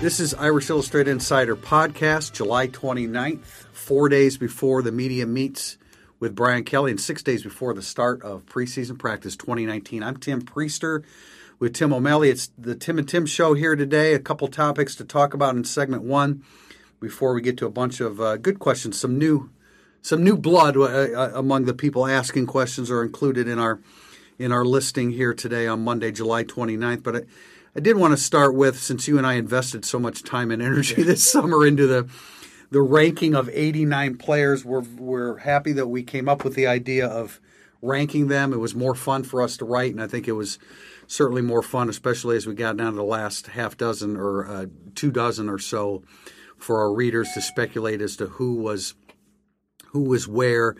This is Irish Illustrated Insider Podcast, July 29th, four days before the media meets with Brian Kelly and six days before the start of preseason practice 2019. I'm Tim Prister with Tim O'Malley. It's the Tim and Tim show here today. A couple topics to talk about in segment one before we get to a bunch of uh, good questions. Some new, some new blood uh, uh among the people asking questions are included in our in our listing here today on Monday, July 29th. But I, did want to start with, since you and I invested so much time and energy this summer into the the ranking of 89 players, we're, we're happy that we came up with the idea of ranking them. It was more fun for us to write, and I think it was certainly more fun, especially as we got down to the last half dozen or uh, two dozen or so, for our readers to speculate as to who was who was where.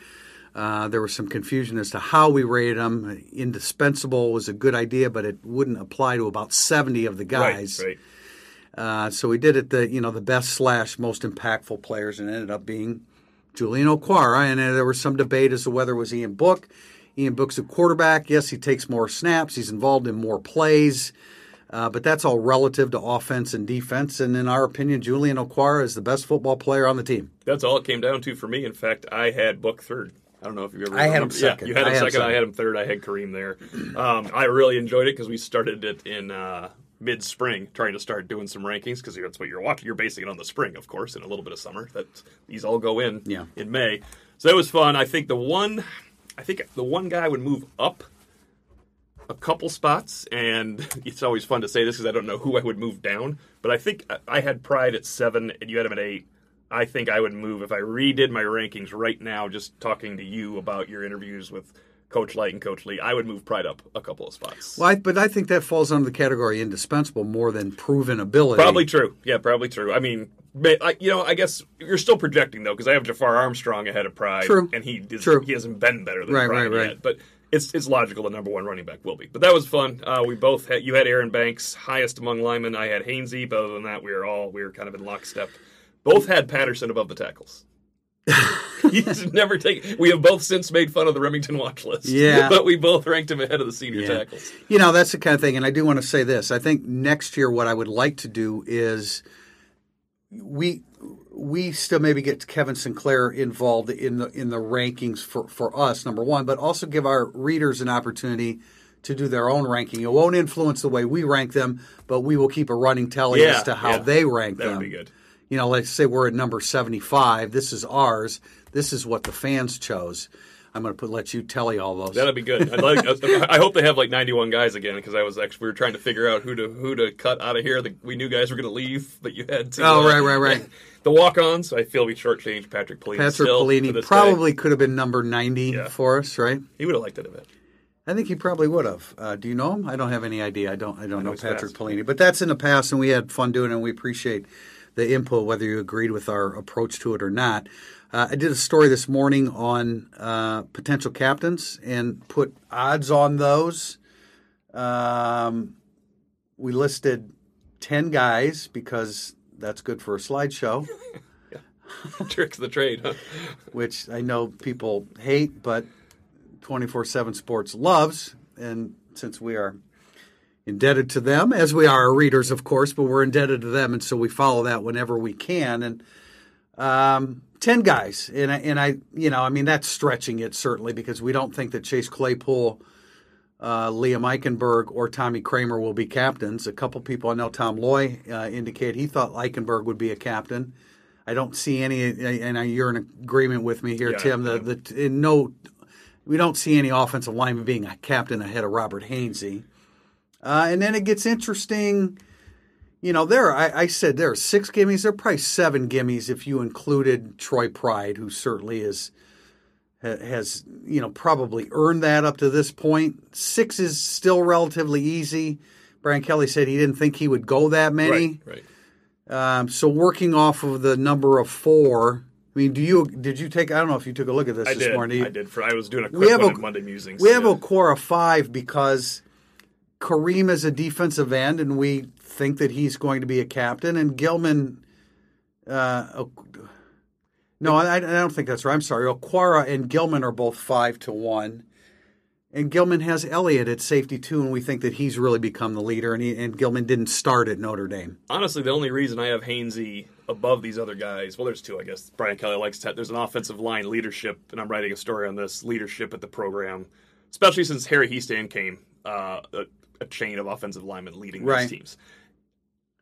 Uh, there was some confusion as to how we rated them. Indispensable was a good idea, but it wouldn't apply to about 70 of the guys. Right, right. Uh, so we did it the you know the best slash most impactful players, and ended up being Julian Okwara. And there was some debate as to whether it was Ian Book. Ian Book's a quarterback. Yes, he takes more snaps. He's involved in more plays. Uh, but that's all relative to offense and defense. And in our opinion, Julian Okwara is the best football player on the team. That's all it came down to for me. In fact, I had Book third. I don't know if you ever. I had him second. Yeah, you had him I second. I had him third. I had Kareem there. Um, I really enjoyed it because we started it in uh, mid spring, trying to start doing some rankings because that's what you're watching. You're basing it on the spring, of course, and a little bit of summer. That these all go in Yeah. in May. So that was fun. I think the one, I think the one guy would move up a couple spots, and it's always fun to say this because I don't know who I would move down. But I think I- I had Pride at seven, and you had him at eight. I think I would move if I redid my rankings right now. Just talking to you about your interviews with Coach Lyght and Coach Lea, I would move Pride up a couple of spots. Well, I, but I think that falls under the category indispensable more than proven ability. Probably true. Yeah, probably true. I mean, but, I, you know, I guess you're still projecting though because I have Jafar Armstrong ahead of Pride, True. and he is, True. he hasn't been better than Right, Pride right, right. yet. But it's it's logical the number one running back will be. But that was fun. Uh, we both had you had Aaron Banks highest among linemen. I had Hainsey, but other than that, we were all we were kind of in lockstep. Both had Patterson above the tackles. should never take. We have both since made fun of the Rimington watch list. Yeah. but we both ranked him ahead of the senior Yeah. tackles. You know, that's the kind of thing. And I do want to say this. I think next year, what I would like to do is we we still maybe get Kevin Sinclair involved in the in the rankings for, for us, number one, but also give our readers an opportunity to do their own ranking. It won't influence the way we rank them, but we will keep a running tally Yeah, as to how yeah. they rank That them. That would be good. You know, let's say we're at number 75. This is ours. This is what the fans chose. I'm going to put let you tally all those. That'd be good. I'd like. I hope they have like 91 guys again because I was actually we were trying to figure out who to who to cut out of here. The, we knew guys were going to leave, but you had to. Oh, uh, right, right, right. The walk-ons. I feel we shortchanged Patrick Pelini. Patrick Pelini probably day. could have been number 90 Yeah. for us, right? he would have liked it a bit. I think he probably would have. Uh, do you know him? I don't have any idea. I don't. I don't know he's Patrick. Pelini, but that's in the past, and we had fun doing it. and We appreciate the input, whether you agreed with our approach to it or not. Uh, I did a story this morning on uh, potential captains and put odds on those. Um, we listed ten guys because that's good for a slideshow. Tricks of the trade. Huh? which I know people hate, but 24 7 Sports loves. And since we are indebted to them, as we are our readers, of course, but we're indebted to them. And so we follow that whenever we can. And um, 10 guys. And I, and I, you know, I mean, that's stretching it certainly because we don't think that Chase Claypool. Uh, Liam Eichenberg or Tommy Kraemer will be captains. A couple people I know, Tom Loy, uh, indicate he thought Eichenberg would be a captain. I don't see any, and I- you're in agreement with me here, Yeah, Tim. The, the in no, we don't see any offensive lineman being a captain ahead of Robert Hainsey. Uh, and then it gets interesting. You know, there I, I said there are six gimmies. There are probably seven gimmies if you included Troy Pride, who certainly is has you know probably earned that up to this point. Six is still relatively easy. Brian Kelly said he didn't think he would go that many. Right. Right. Um, so working off of the number of four, I mean, do you did you take? I don't know if you took a look at this I this did. morning. I did. For I was doing a We have one a- Monday musings. We have yeah. Okwara five because Kareem is a defensive end, and we think that he's going to be a captain. And Gilman, uh, no, I, I don't think that's right. I'm sorry. Okwara and Gilman are both five to one. And Gilman has Elliott at safety too, and we think that he's really become the leader. And, he, and Gilman didn't start at Notre Dame. Honestly, the only reason I have Hainsey above these other guys, well, there's two, I guess. Brian Kelly likes to. There's an offensive line leadership, and I'm writing a story on this leadership at the program, especially since Harry Hiestand came, uh, a, chain of offensive linemen leading these teams.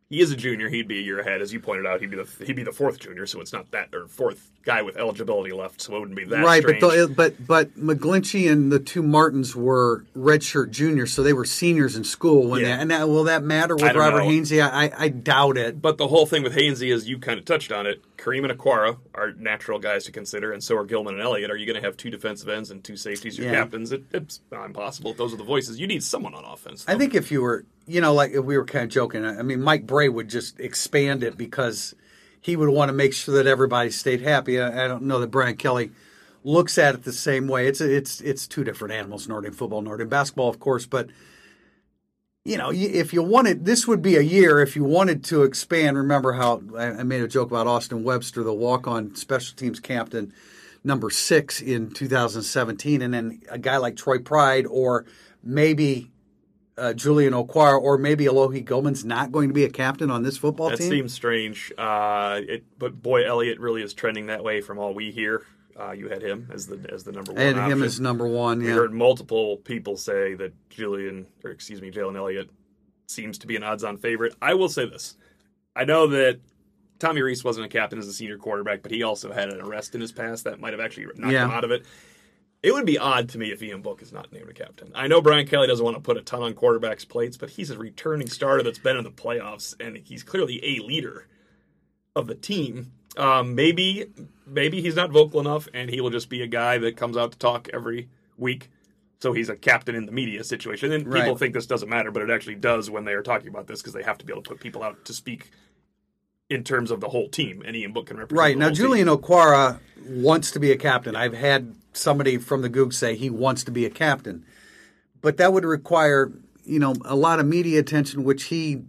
He is a junior. He'd be a year ahead, as you pointed out. He'd be the he'd be the fourth junior, so it's not that or fourth guy with eligibility left, so it wouldn't be that right, strange. but the, but but McGlinchey and the two Martins were redshirt juniors, so they were seniors in school when Yeah. that. And that, will that matter with Robert know. Hainsey? I, I doubt it. But the whole thing with Hainsey is you kind of touched on it. Kareem and Okwara are natural guys to consider, and so are Gilman and Elliott. Are you going to have two defensive ends and two safeties, your Yeah. captains? It, it's not impossible. If those are the voices, you need someone on offense. I think if you were, you know, like we were kind of joking. I mean, Mike Brey would just expand it because he would want to make sure that everybody stayed happy. I, don't know that Brian Kelly looks at it the same way. It's it's it's two different animals: Dame football, Dame basketball, of course. But you know, if you wanted, this would be a year if you wanted to expand. Remember how I made a joke about Austin Webster, the walk-on special teams captain, number six in 2017, and then a guy like Troy Pride or maybe uh, Julian Okwara or maybe Alohi Gilman's not going to be a captain on this football that team. That seems strange. Uh, it, but boy, Elliott really is trending that way from all we hear. Uh, you had him as the as the number one. and him option. as number one. We heard multiple people say that Julian, or excuse me, Jalen Elliott seems to be an odds-on favorite. I will say this: I know that Tommy Rees wasn't a captain as a senior quarterback, but he also had an arrest in his past that might have actually knocked Yeah. him out of it. It would be odd to me if Ian Book is not named a captain. I know Brian Kelly doesn't want to put a ton on quarterbacks' plates, but he's a returning starter that's been in the playoffs, and he's clearly a leader of the team. Um, maybe maybe he's not vocal enough, and he will just be a guy that comes out to talk every week. So he's a captain in the media situation, and people Right. think this doesn't matter, but it actually does when they are talking about this because they have to be able to put people out to speak in terms of the whole team. And Ian Book can represent right the now whole team. Julian Okwara wants to be a captain. I've had somebody from the Gug say he wants to be a captain, but that would require you know a lot of media attention, which he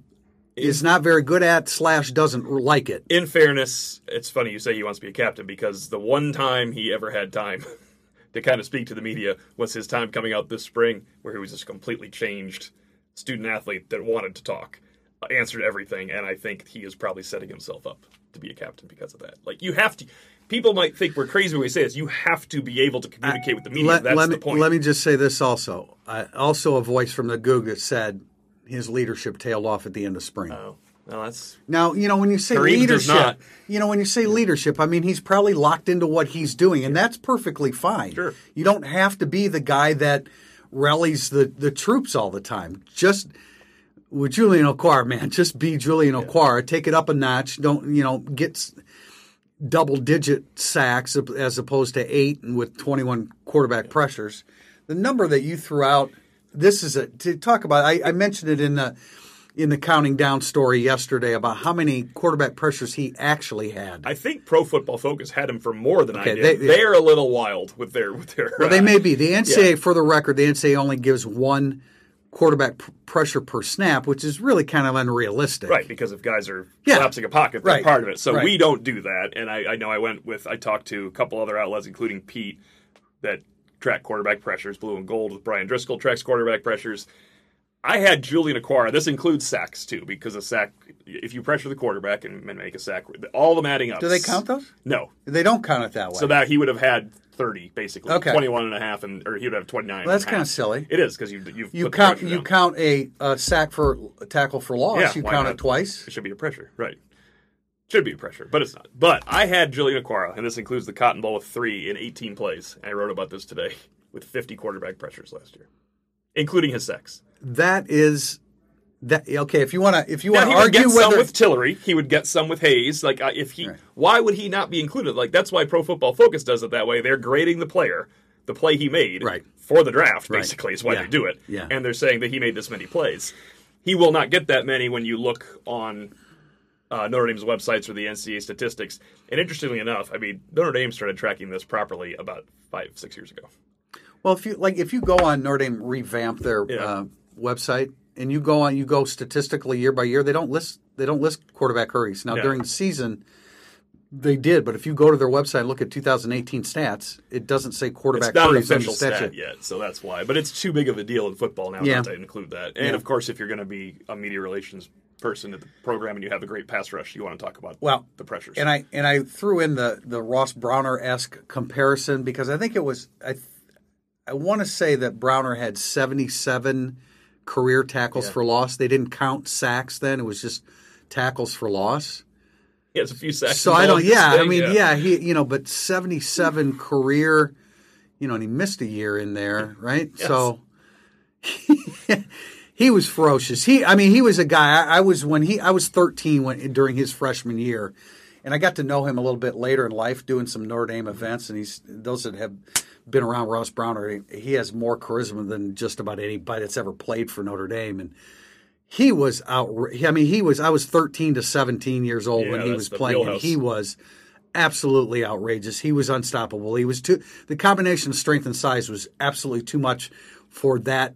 is not very good at slash doesn't like it. in fairness, it's funny you say he wants to be a captain because the one time he ever had time to kind of speak to the media was his time coming out this spring, where he was just a completely changed student athlete that wanted to talk, answered everything, and I think he is probably setting himself up to be a captain because of that. Like you have to. People might think we're crazy when we say this. You have to be able to communicate with the media. Let, That's let the point. Let me just say this also. Uh, also, a voice from the Gug that said his leadership tailed off at the end of spring. Oh, well, that's Now, you know, when you say Kareem does leadership, not. you know, when you say leadership, I mean, he's probably locked into what he's doing, and that's perfectly fine. Sure. You don't have to be the guy that rallies the, the troops all the time. Just with Julian Okwara, man, just be Julian Okwara. Take it up a notch. Don't, you know, get double digit sacks as opposed to eight and with 21 quarterback pressures. The number that you threw out, this is a, to talk about, I, I mentioned it in the, in the counting down story yesterday about how many quarterback pressures he actually had. I think Pro Football Focus had him for more than Okay, I they- did. They, are a little wild with their with their. well, they uh, may be. The NCAA, for the record, the NCAA only gives one quarterback p- pressure per snap, which is really kind of unrealistic. Right, because if guys are Yeah. collapsing a pocket, they're Right. part of it. So Right. we don't do that. And I, I know I went with, I talked to a couple other outlets, including Pete, that track quarterback pressures, blue and gold with Bryan Driskell tracks quarterback pressures. I had Julian Okwara. This includes sacks too, because a sack, if you pressure the quarterback and make a sack, all of them adding up. Do they count those? No. They don't count it that way. So that he would have had 30, basically. Okay. 21 and a half, and, or he would have 29. Well, that's kinda silly. It is, because you, you've you count you down. count a, uh sack for a tackle for loss. Yeah, you count not? it twice. It should be a pressure, right? Should be a pressure, but it's not. But I had Julian Okwara, and this includes the Cotton Bowl with three in 18 plays. I wrote about this today with 50 quarterback pressures last year, including his sacks. That is that okay. If you want to, if you want he to would argue get some whether with Tillery, he would get some with Hayes. Like uh, if he, Right. why would he not be included? Like that's why Pro Football Focus does it that way. They're grading the player, the play he made, Right. for the draft. Right. Basically, is why Yeah. they do it. Yeah. and they're saying that he made this many plays. He will not get that many when you look on uh, Notre Dame's websites or the NCAA statistics. And interestingly enough, I mean Notre Dame started tracking this properly about five, six years ago. Well, if you like, if you go on Notre Dame revamp their Yeah. uh, website and you go on, you go statistically year by year. They don't list they don't list quarterback hurries now No. during the season. They did, but if you go to their website and look at 2018 stats, it doesn't say quarterback It's not an official stat stat yet, so that's why. But it's too big of a deal in football now Yeah. to include that. And Yeah. of course, if you're going to be a media relations person at the program and you have a great pass rush, you want to talk about Well, the pressures. And I and I threw in the the Ross Browner esque comparison because I think it was I I want to say that Browner had 77 career tackles Yeah. for loss. They didn't count sacks then; it was just tackles for loss. he has a few sacks. So I don't. involved in this Yeah, I thing, mean, yeah. he you know, but 77 career, you know, and he missed a year in there, right? Yes. So. he was ferocious. He, I mean, he was a guy. I, I was when he, I was 13 when during his freshman year, and I got to know him a little bit later in life doing some Notre Dame events. And he's those that have been around Ross Browner. He, he has more charisma than just about anybody that's ever played for Notre Dame. And he was out. I mean, he was. I was 13 to 17 years old Yeah, when he was playing, and he was absolutely outrageous. He was unstoppable. He was too. The combination of strength and size was absolutely too much for that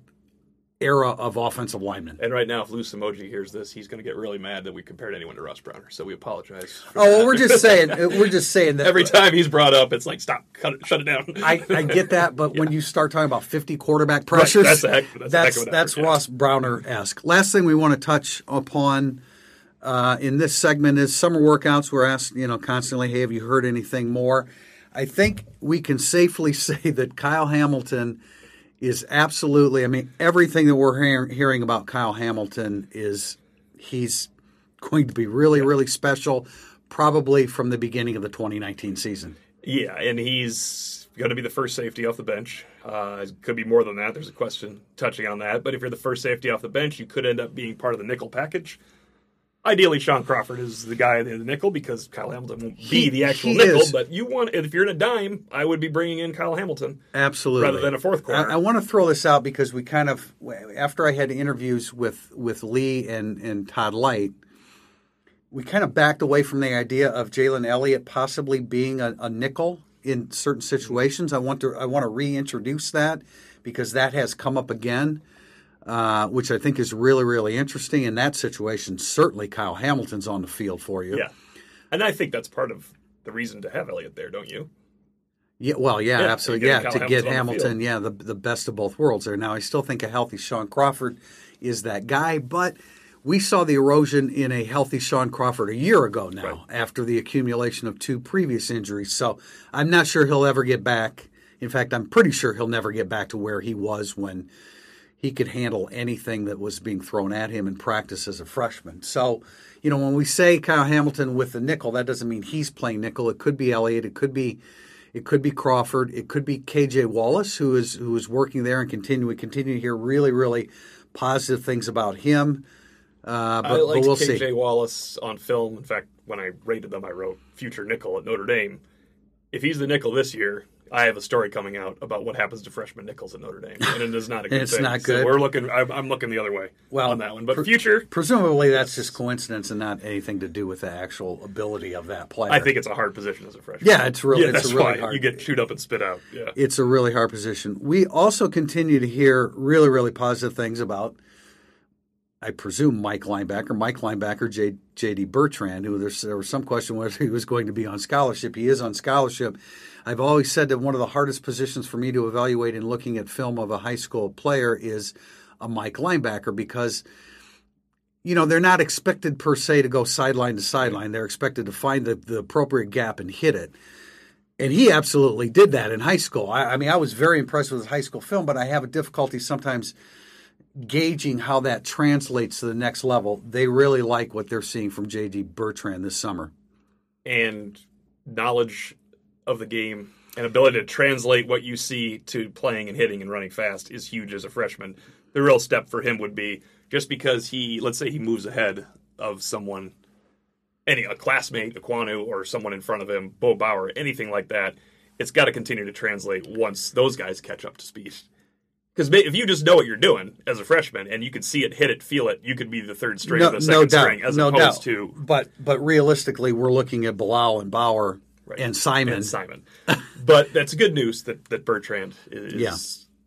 era of offensive linemen. And right now, if Lou Somogyi hears this, he's going to get really mad that we compared anyone to Ross Browner. So we apologize. Oh, well, we're just saying. We're just saying that Every time he's brought up, it's like, stop, cut it, shut it down. I, I get that, but when you start talking about 50 quarterback pressures, that's heck- that's heck that's, that's effort, yeah. Ross Browner esque. Last thing we want to touch upon uh, in this segment is summer workouts. We're asked, you know, constantly, hey, have you heard anything more? I think we can safely say that Kyle Hamilton is absolutely. I mean, everything that we're hear, hearing about Kyle Hamilton is he's going to be really, really special. Probably from the beginning of the 2019 season. Yeah, and he's going to be the first safety off the bench. Uh, it could be more than that. There's a question touching on that. But if you're the first safety off the bench, you could end up being part of the nickel package. Ideally, Shaun Crawford is the guy in the nickel because Kyle Hamilton won't be He- the actual nickel. is. But you want if you're in a dime, I would be bringing in Kyle Hamilton. Absolutely. Rather than a fourth corner. I, I want to throw this out because we kind of, after I had interviews with, with Lea and, and Todd Lyght, we kind of backed away from the idea of Jalen Elliott possibly being a, a nickel in certain situations. I want to I want to reintroduce that because that has come up again, uh, which I think is really really interesting. In that situation, certainly Kyle Hamilton's on the field for you. Yeah, and I think that's part of the reason to have Elliott there, don't you? Yeah, well, yeah, Yeah, absolutely. Yeah, to get Hamilton the yeah, the the best of both worlds there. Now, I still think a healthy Shaun Crawford is that guy, but we saw the erosion in a healthy Shaun Crawford a year ago now Right. after the accumulation of two previous injuries. So I'm not sure he'll ever get back. In fact, I'm pretty sure he'll never get back to where he was when he could handle anything that was being thrown at him in practice as a freshman. So, you know, when we say Kyle Hamilton with the nickel, that doesn't mean he's playing nickel. It could be Elliott. It could be, it could be Crawford. It could be KJ Wallace, who is who is working there and continue. We continue to hear really, really positive things about him. Uh, but, I but we'll KJ see. Wallace on film. In fact, when I rated them, I wrote future nickel at Notre Dame. If he's the nickel this year, I have a story coming out about what happens to freshman nickels at Notre Dame, and it is not a good It's thing. not So good. we're looking. I'm, I'm looking the other way Well, on that one. But pre- future, Presumably, that's just coincidence and not anything to do with the actual ability of that player. I think it's a hard position as a freshman. Yeah, it's really- Yeah, it's a that's really why hard- you get chewed up and spit out. Yeah, it's a really hard position. We also continue to hear really, really positive things about, I presume, Mike linebacker, Mike linebacker, J, J.D. Bertrand, who there was some question whether he was going to be on scholarship. He is on scholarship. I've always said that one of the hardest positions for me to evaluate in looking at film of a high school player is a Mike linebacker because you know, they're not expected per se to go sideline to sideline. They're expected to find the, the appropriate gap and hit it. And he absolutely did that in high school. I, I mean, I was very impressed with his high school film, but I have a difficulty sometimes gauging how that translates to the next level. They really like what they're seeing from J.D. Bertrand this summer. and knowledge of the game and ability to translate what you see to playing and hitting and running fast is huge as a freshman. The real step for him would be just because he, let's say, he moves ahead of someone, any a classmate, Ekwonu, or someone in front of him, Bo Bauer, anything like that. It's got to continue to translate once those guys catch up to speed. Because if you just know what you're doing as a freshman and you can see it, hit it, feel it, you could be the third string or the second string as no opposed doubt. to But but realistically, we're looking at Bilal and Bauer and Simon. and Simon. but that's good news that, that Bertrand is Yeah.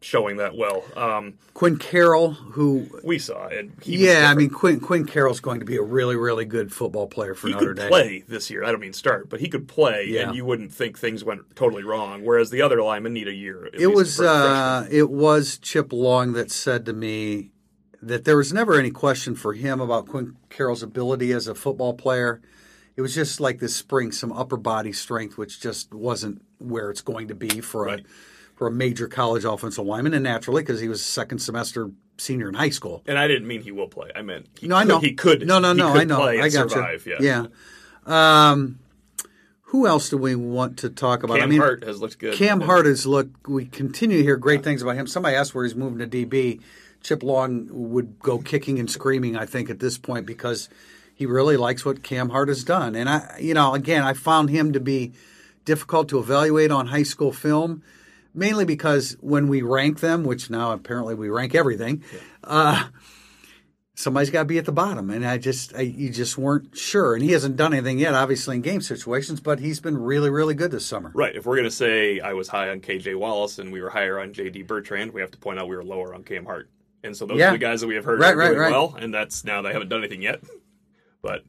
Showing that well. Um, Quinn Carroll, who we saw was yeah, I mean Quinn Quinn Carroll's going to be a really really good football player for he Notre could Dame. play this year. I don't mean start, but he could play, Yeah. and you wouldn't think things went totally wrong. Whereas the other linemen need a year. It was uh, it was Chip Long that said to me that there was never any question for him about Quinn Carroll's ability as a football player. It was just like this spring, some upper body strength, which just wasn't where it's going to be for Right. a for a major college offensive lineman, and naturally because he was a second semester senior in high school. And I didn't mean he will play. I meant he No, I could, know he could. No, no, no. I know. I got survive. you. Yeah. Yeah. Um, who else do we want to talk about? Cam I mean, Hart has looked good. Cam Hart has looked. We continue to hear great things about him. Somebody asked where he's moving to DB. Chip Long would go kicking and screaming. I think at this point because he really likes what Cam Hart has done. And I, you know, again, I found him to be difficult to evaluate on high school film, mainly because when we rank them, which now apparently we rank everything, uh, somebody's got to be at the bottom. And I just, I, you just weren't sure. And he hasn't done anything yet, obviously in game situations, but he's been really, really good this summer. Right. If we're going to say I was high on KJ Wallace and we were higher on JD Bertrand, we have to point out we were lower on Cam Hart. And so those Yeah. are the guys that we have heard Right, right, right. well, and that's now they haven't done anything yet. But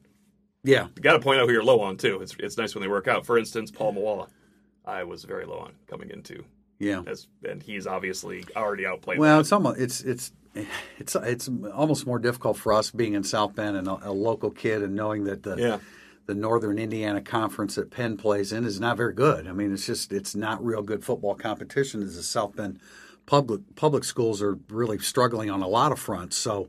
Yeah. you got to point out who you're low on too. It's it's nice when they work out. For instance, Paul Moala, I was very low on coming into, Yeah. as and he's obviously already outplayed. Well, it's almost it's it's it's it's almost more difficult for us being in South Bend and a, a local kid and knowing that the Yeah. the Northern Indiana Conference that Penn plays in is not very good. I mean, it's just it's not real good football competition. As the South Bend public public schools are really struggling on a lot of fronts, so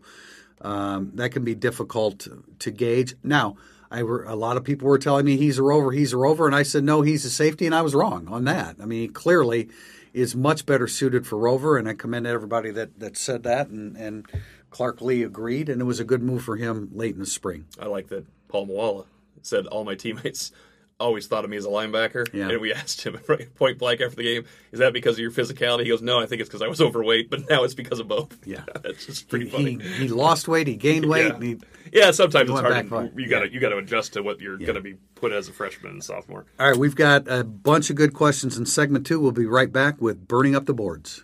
um, that can be difficult to gauge. Now, I were, a lot of people were telling me he's a rover, he's a rover, and I said no, he's a safety, and I was wrong on that. I mean, clearly is much better suited for rover, and I commend everybody that, that said that, and, and Clark Lea agreed, and it was a good move for him late in the spring. I like that Paul Moala said all my teammates always thought of me as a linebacker. Yeah. And we asked him right, point blank after the game, is that because of your physicality? He goes, no, I think it's because I was overweight, but now it's because of both. Yeah. That's just pretty He, funny. he lost weight, he gained weight, Yeah. he yeah, sometimes He it's hard. To, you got to Yeah. you got to adjust to what you're going to be put as a freshman and sophomore. All right, we've got a bunch of good questions in segment two. We'll be right back with Burning Up the Boards.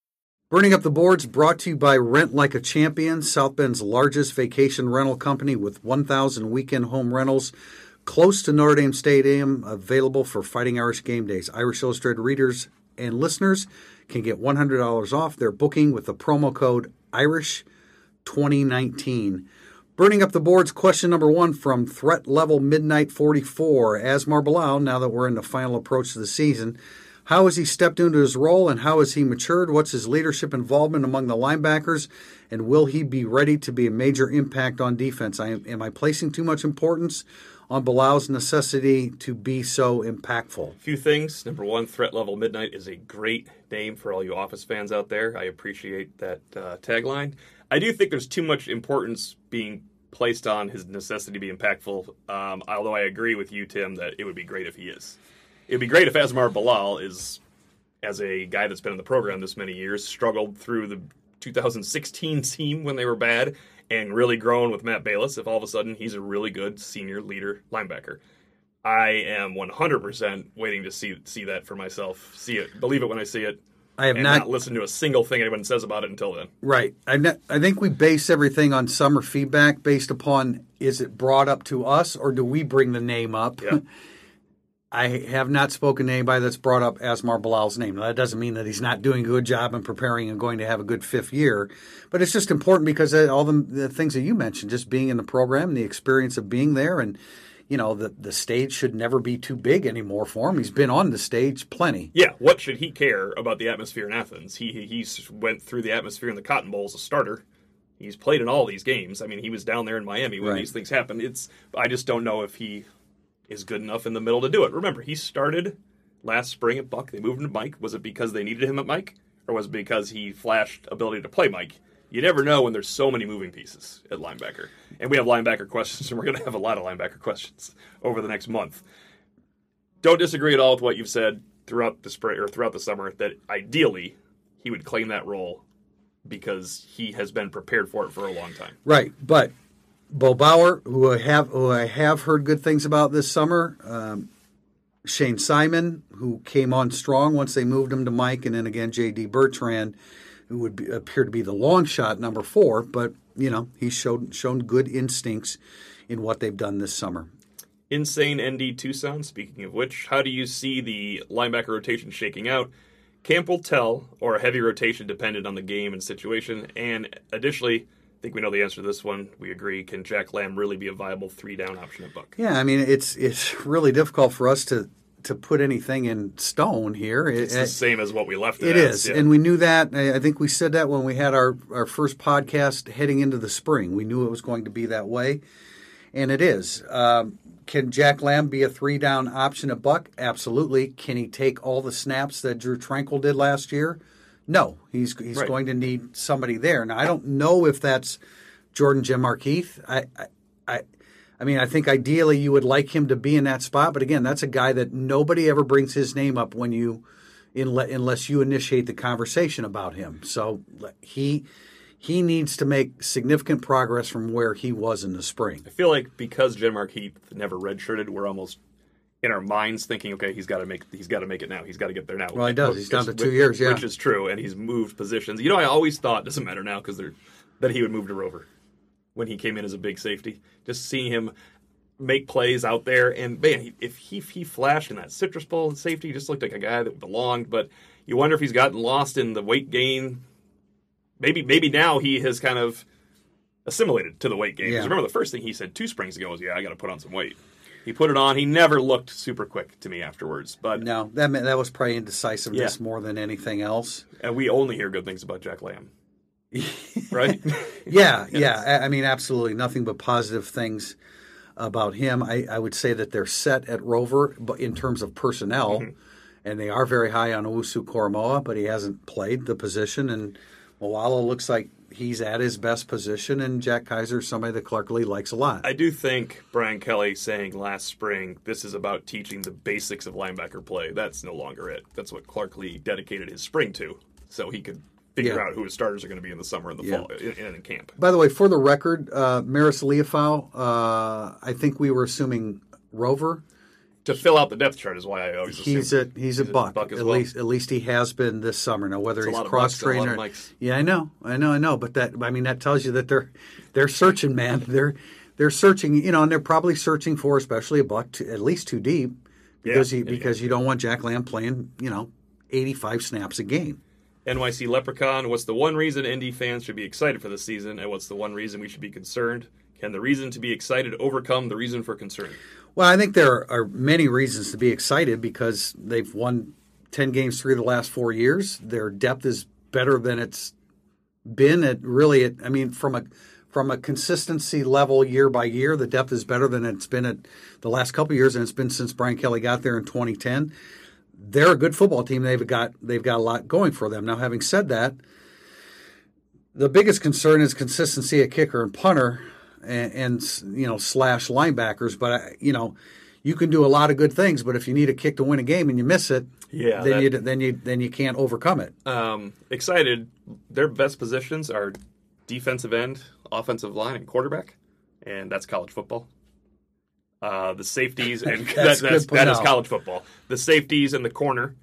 Burning Up the Boards brought to you by Rent Like a Champion, South Bend's largest vacation rental company with 1,000 weekend home rentals close to Notre Dame Stadium, available for Fighting Irish game days. Irish Illustrated readers and listeners can get $100 off their booking with the promo code IRISH2019. Burning Up the Boards, question number one from Threat Level Midnight 44. Asmar Bilal, now that we're in the final approach to the season, how has he stepped into his role and how has he matured? What's his leadership involvement among the linebackers? And will he be ready to be a major impact on defense? I am, I placing too much importance on Bilal's necessity to be so impactful? A few things. Number one, Threat Level Midnight is a great name for all you Office fans out there. I appreciate that uh, tagline. I do think there's too much importance being placed on his necessity to be impactful. Um, although I agree with you, Tim, that it would be great if he is. It would be great if Asmar Bilal is, as a guy that's been in the program this many years, struggled through the 2016 team when they were bad and really grown with Matt Balis. If all of a sudden he's a really good senior leader linebacker. I am 100% waiting to see see that for myself. See it, believe it when I see it. I have and not- not, listen to a single thing anyone says about it until then. Right. I, I think we base everything on summer feedback based upon is it brought up to us or do we bring the name up? Yeah. I have not spoken to anybody that's brought up Asmar Bilal's name. Now, that doesn't mean that he's not doing a good job and preparing and going to have a good fifth year, but it's just important because uh, all the, the things that you mentioned, just being in the program, the experience of being there, and you know the the stage should never be too big anymore for him. He's been on the stage plenty. Yeah, what should he care about the atmosphere in Athens? He he he's went through the atmosphere in the Cotton Bowl as a starter. He's played in all these games. I mean, he was down there in Miami when Right. these things happened. It's I just don't know if he is good enough in the middle to do it. Remember, he started last spring at Buck. They moved him to Mike. Was it because they needed him at Mike, or was it because he flashed ability to play Mike? You never know when there's so many moving pieces at linebacker. And we have linebacker questions, and we're going to have a lot of linebacker questions over the next month. Don't disagree at all with what you've said throughout the spring or throughout the summer that ideally he would claim that role because he has been prepared for it for a long time. Right, but Bo Bauer, who I have who I have heard good things about this summer, um, Shane Simon, who came on strong once they moved him to Mike, and then again J.D. Bertrand, who would be, appear to be the long shot number four, but you know he's showed shown good instincts in what they've done this summer. Insane ND Tucson. Speaking of which, how do you see the linebacker rotation shaking out? Camp will tell, or a heavy rotation dependent on the game and situation. And additionally, think we know the answer to this one. We agree. Can Jack Lamb really be a viable three down option at Buck? Yeah, I mean it's it's really difficult for us to to put anything in stone here. It's the same as what we left it, It is, yeah. and we knew that. I I think we said that when we had our our first podcast heading into the spring. We knew it was going to be that way, and it is. Um, can Jack Lamb be a three down option at Buck? Absolutely. Can he take all the snaps that Drue Tranquill did last year? No, he's he's Right. going to need somebody there. Now I don't know if that's Jordan Genmark Heath. I, I I mean I think ideally you would like him to be in that spot, but again, that's a guy that nobody ever brings his name up when you unle- unless you initiate the conversation about him. So he he needs to make significant progress from where he was in the spring. I feel like because Genmark Heath never redshirted, we're almost in our minds thinking, okay, he's got to make he's got to make it now. He's got to get there now. Well, he does. He's down to Which- two years, yeah. which is true, and he's moved positions. You know, I always thought doesn't matter now because they're that he would move to Rover when he came in as a big safety. Just seeing him make plays out there, and man, if he if he flashed in that Citrus Bowl and safety, he just looked like a guy that belonged. But you wonder if he's gotten lost in the weight gain. Maybe maybe now he has kind of assimilated to the weight gain. Yeah. remember the first thing he said two springs ago was, "Yeah, I got to put on some weight." He put it on. He never looked super quick to me afterwards, but No, that that was probably indecisiveness Yeah. more than anything else. and we only hear good things about Jack Lamb, right? Yeah, yeah. I I mean, absolutely nothing but positive things about him. I, I would say that they're set at Rover, but in terms of personnel, Mm-hmm. and they are very high on Owusu-Koramoah, but he hasn't played the position. And Moala looks like he's at his best position, and Jack Kaiser is somebody that Clark Lea likes a lot. I do think Brian Kelly saying last spring this is about teaching the basics of linebacker play. That's no longer it. That's what Clark Lea dedicated his spring to, so he could figure Yeah. out who his starters are going to be in the summer and the Yeah. fall in, in, in camp. By the way, for the record, uh, Marist Liufau, uh, I think we were assuming Rover. To fill out the depth chart is why I always He's a assumed he's a a buck. buck at well. least at least he has been this summer. Now whether It's a he's cross bucks and a lot trainer, of mics. yeah, I know, I know, I know. But that I mean that tells you that they're they're searching, man. They're they're searching, you know, and they're probably searching for especially a buck to, at least too deep because Yeah, you yeah, because you don't want Jack Lamb playing you know eighty five snaps a game. NYC Leprechaun. What's the one reason Indy fans should be excited for the season, and what's the one reason we should be concerned? Can the reason to be excited overcome the reason for concern? Well, I think there are many reasons to be excited because they've won 10 games through the last four years. Their depth is better than it's been at really, at, I mean, from a from a consistency level year by year, the depth is better than it's been at the last couple years, and it's been since Brian Kelly got there in 2010. They're a good football team. They've got they've got a lot going for them. Now, having said that, the biggest concern is consistency at kicker and punter, and, and you know slash linebackers. But I, you know, you can do a lot of good things, but if you need a kick to win a game and you miss it, Yeah, then that- you then you then you can't overcome it. Um, excited. Their best positions are defensive end, offensive line, and quarterback, and that's college football. Uh, the safeties and that, That's that's, that is college football. The safeties and the corner,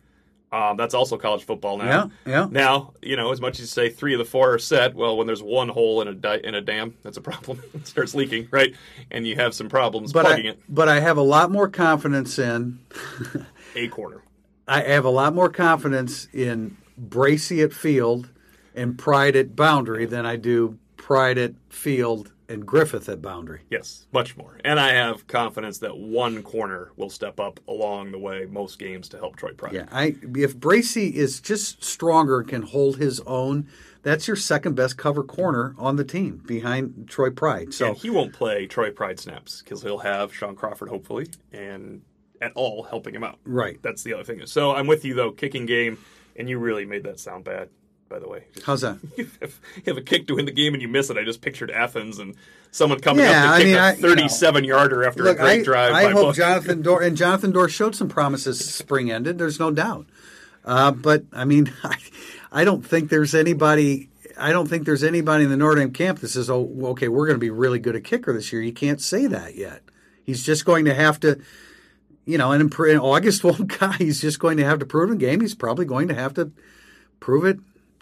um, that's also college football now. Yeah, yeah. Now you know as much as you say three of the four are set. Well, when there's one hole in a di- in a dam, that's a problem. it starts leaking, right? And you have some problems But plugging I, it. but I have a lot more confidence in A corner. I have a lot more confidence in Bracy at field and Pride at boundary than I do Pride at field and Griffith at boundary. Yes, much more. And I have confidence that one corner will step up along the way most games to help Troy Pride. Yeah, I if Bracy is just stronger and can hold his own, that's your second best cover corner on the team behind Troy Pride. So and he won't play Troy Pride snaps because he'll have Shaun Crawford hopefully and at all helping him out. Right. That's the other thing. So I'm with you though. Kicking game, And you really made that sound bad, by the way. How's that? you have, you have a kick to win the game and you miss it. I just pictured Athens and someone coming Yeah, up to kick mean, a I- you know, 37 yarder after Look, a great I, drive. I hope Book. Jonathan Doerer and Jonathan Doerer showed some promises. Spring ended. There's no doubt. Uh, but I mean, I, I don't think there's anybody. I don't think there's anybody in the Notre Dame camp that says, "Oh, okay, we're going to be really good at kicker this year." You can't say that yet. He's just going to have to, you know, and in, in August won't guy. He's just going to have to prove in game. He's probably going to have to prove it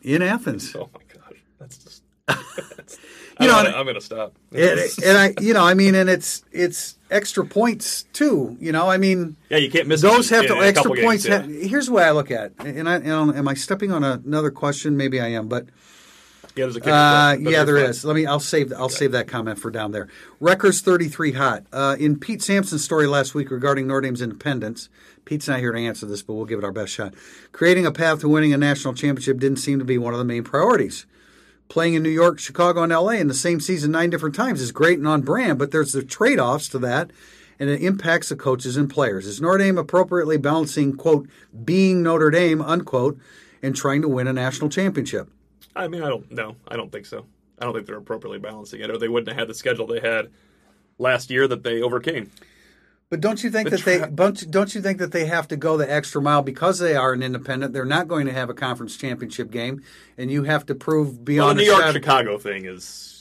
in Athens. Oh my gosh, that's just. That's, You you know, know, and- I'm going to stop. and, and I, you know, I mean, and it's it's extra points too. You know, I mean, yeah, you can't miss those have in to a extra points. Games, ha- yeah. here's the way I look at, it. and I, and am I stepping on another question? Maybe I am, but yeah, there's a kicker, uh, yeah, there fine. is. Let me. I'll save. I'll save that comment for down there. Records 33 hot. Uh, in Pete Sampson's story last week regarding Notre Dame's independence, Pete's not here to answer this, but we'll give it our best shot. Creating a path to winning a national championship didn't seem to be one of the main priorities. Playing in New York, Chicago, and LA in the same season nine different times is great and on brand, but there's the trade offs to that, and it impacts the coaches and players. Is Notre Dame appropriately balancing, quote, being Notre Dame, unquote, and trying to win a national championship? I mean, I don't know. I don't think so. I don't think they're appropriately balancing it, or they wouldn't have had the schedule they had last year that they overcame. But don't you think The that they tra- don't, don't you think that they have to go the extra mile because they are an independent? They're not going to have a conference championship game, and you have to prove Well, beyond the New York Chicago thing is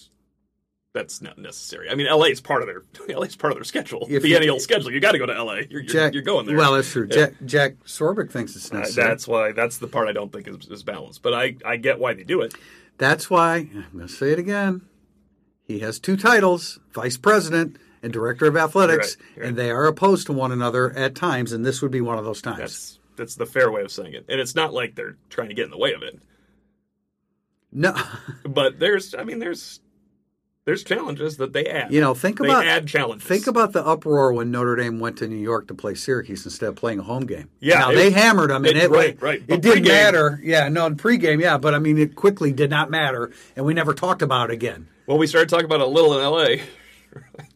that's not necessary. I mean, LA is part of their LA is part of their schedule, If the you- schedule. You got to go to LA. You're, you're, Jack, you're going there. Well, that's true. Yeah. Jack, Jack Swarbrick thinks it's Uh, necessary. that's why. That's the part I don't think is, is balanced. But I, I get why they do it. That's why I'm going to say it again. He has two titles: vice president and director of athletics, You're right, you're and they are opposed to one another at times. And this would be one of those times. That's that's the fair way of saying it. And it's not like they're trying to get in the way of it. no, But there's, I mean, there's there's challenges that they add. you know, think they about add challenges. Think about the uproar when Notre Dame went to New York to play Syracuse instead of playing a home game. Yeah, now it- they hammered them, and it- it, right, right. It But didn't pregame- matter. Yeah, no, in pregame, yeah, but I mean, it quickly did not matter, and we never talked about it again. Well, we started talking about it a little in LA.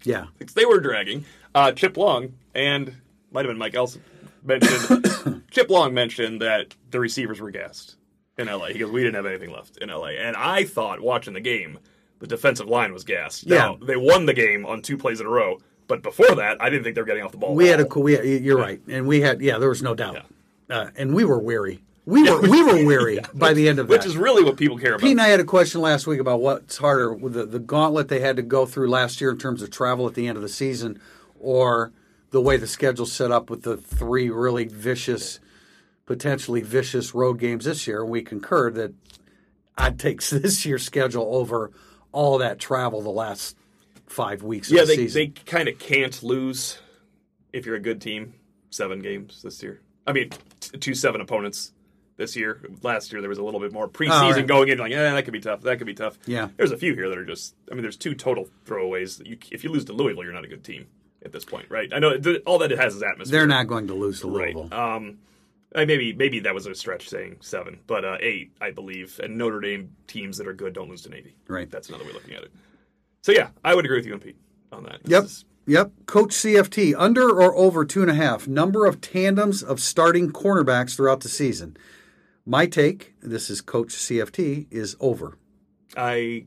Yeah, they were dragging. Uh, Chip Long and might have been Mike Elston mentioned. Chip Long mentioned that the receivers were gassed in LA. He goes, "We didn't have anything left in LA," and I thought watching the game, the defensive line was gassed. Now, Yeah. they won the game on two plays in a row, but before that, I didn't think they were getting off the ball. we had a all. cool. We, you're right, and we had yeah, there was no doubt, uh, and we were weary. We were we were weary by the end of that. which is really what people care about. Pete and I had a question last week about what's harder the, the gauntlet they had to go through last year in terms of travel at the end of the season, or the way the schedule's set up with the three really vicious, potentially vicious road games this year. And we concurred that I'd take this year's schedule over all that travel the last five weeks yeah, of the they season. they kind of can't lose if you're a good team. Seven games this year. I mean, t- two seven opponents this year. Last year there was a little bit more preseason Oh, right. going in, like, yeah, that could be tough. That could be tough. Yeah. there's a few here that are just. I mean, there's two total throwaways. That you, if you lose to Louisville, you're not a good team at this point, right? I know th- all that it has is atmosphere. They're not going to lose to right. Louisville. Um, I maybe maybe that was a stretch saying seven, but uh, eight, I believe. And Notre Dame teams that are good don't lose to Navy. Right. That's another way of looking at it. So yeah, I would agree with you and Pete on that. This Yep. is- Yep. Coach CFT, under or over two and a half, number of tandems of starting cornerbacks throughout the season. My take, this is Coach CFT, is over. I